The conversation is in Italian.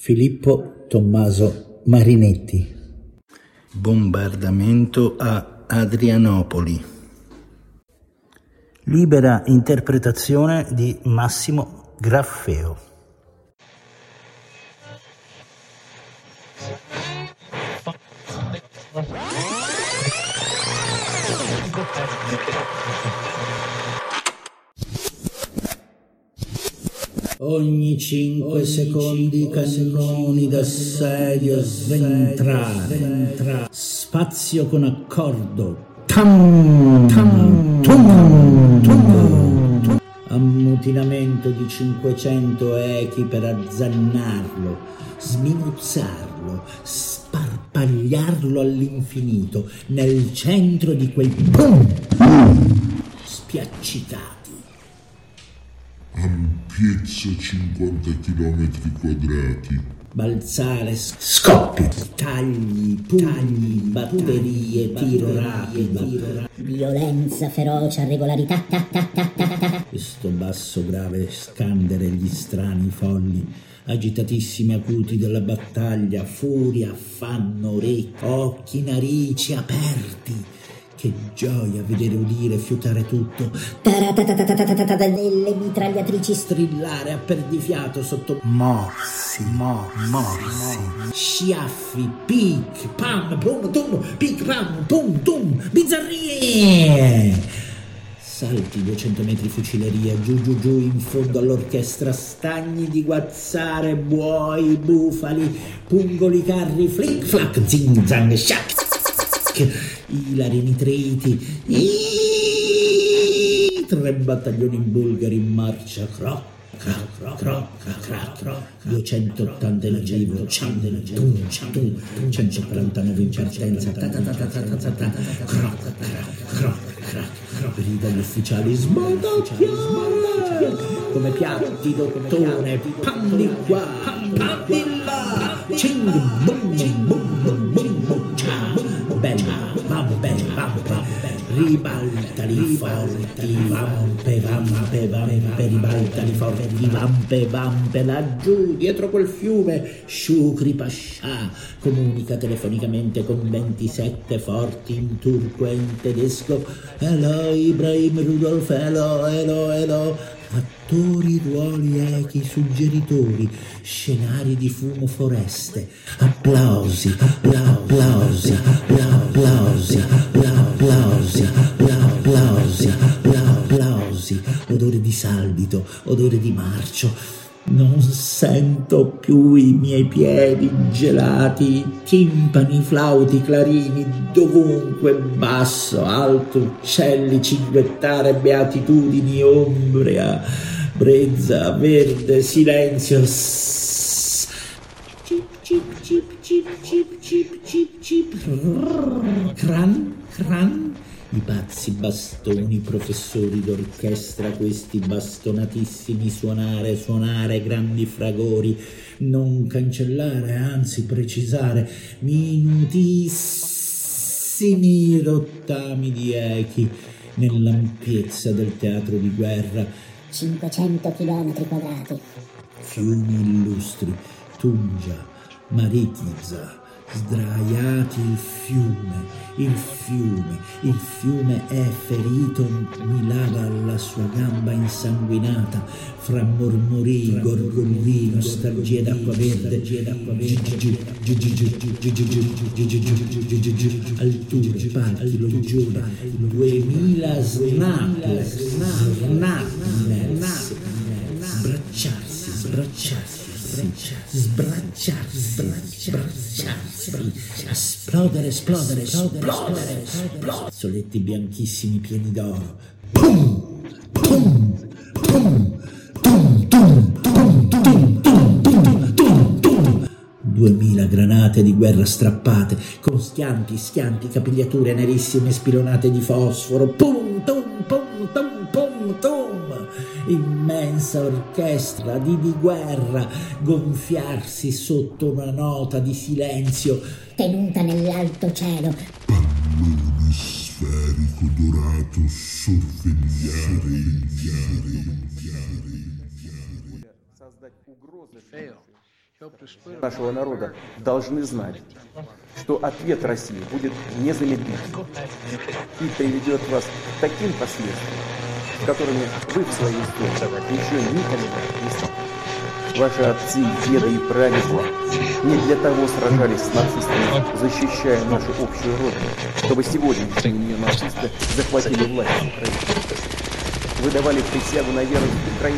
Filippo Tommaso Marinetti. Bombardamento a Adrianopoli. Libera interpretazione di Massimo Graffeo. Ogni cinque secondi cannoni d'assedio sventrare, spazio con accordo, tam, tam, tum, tum, ammutinamento di 500 echi per azzannarlo, sminuzzarlo, sparpagliarlo all'infinito nel centro di quei boom. Spiaccicati ampiezza 50 km quadrati. Balzare, scoppi, tagli, pugni, batterie, tiro rapido. Violenza, ferocia, regolarità. Ta, ta, ta, ta, ta. Questo basso grave scandere gli strani folli, agitatissimi acuti della battaglia, furia, affanno, orecchi, occhi, narici aperti gioia vedere udire fiutare tutto. Delle mitragliatrici strillare a perdifiato sotto morsi, morsi, morsi. Sciaffi, pic, pam, pum, tum, pic, pam, pum, tum, bizzarrie. Salti 200 metri fucileria, giù giù giù in fondo all'orchestra, stagni di guazzare, buoi, bufali, pungoli, carri, flick flack, zing zang, shack Zack, Ilari nitriti, tre battaglioni bulgari in marcia croc crac, crac, crac, crac, 280 in arrivo, 149 in partenza, crac, crac, crac, crac, grida gli ufficiali, sbadocchiare, come piatti d'ottone, panni qua, panni là, cing, bum, bum, bum, bum, bum, bella, ribaltali forti, vampe, vampe, vampe, ribaltali forti, vampe, vampe, laggiù, dietro quel fiume, Shukri Pasha comunica telefonicamente con 27 forti in turco e in tedesco, Elo Ibrahim Rudolf, elo, elo, elo, attori, ruoli, echi, suggeritori, scenari di fumo foreste, applausi, applausi, applausi, applausi, applausi, applausi, odore di salvito, odore di marcio. Non sento più i miei piedi gelati, timpani, flauti, clarini, dovunque, basso, alto, uccelli, cinguettare, beatitudini, ombria, brezza, verde, silenzio. Cip, cip, cip, cip, cip, cip, cip, cip. Cran, cran i pazzi bastoni, professori d'orchestra, questi bastonatissimi suonare, suonare grandi fragori, non cancellare, anzi precisare, minutissimi rottami di echi nell'ampiezza del teatro di guerra. 500 chilometri quadrati. Fiumi illustri, Tungia, Maritizza, sdraiati il fiume, il fiume, il fiume è ferito, mi lava la sua gamba insanguinata, fra mormorii, gorgoglii, nostalgie d'acqua verde, alture, palchi, loggiura, duemila snap, snap, sbracciarsi, sbracciarsi sbracciarsi, sbracciarsi, esplodere, esplodere, esplodere, esplodere, soletti bianchissimi pieni d'oro. Pum, guerra strappate, con schianti, schianti, capigliature nerissime spilonate di fosforo. Pum, tum, pum, tum, pum, tum. Immensa orchestra di, di guerra gonfiarsi sotto una nota di silenzio tenuta nell'alto cielo. Pallone sferico dorato sorvegliare, sorvegliare, sorvegliare. Нашего народа должны знать, что ответ России будет незамедлительным и приведет вас к таким последствиям, с которыми вы в своей истории еще никогда не столкнулись. Ваши отцы, деды и прадеды не для того сражались с нацистами, защищая нашу общую родину, чтобы сегодняшние нацисты захватили власть в Украине. Вы давали присягу на верность украинскому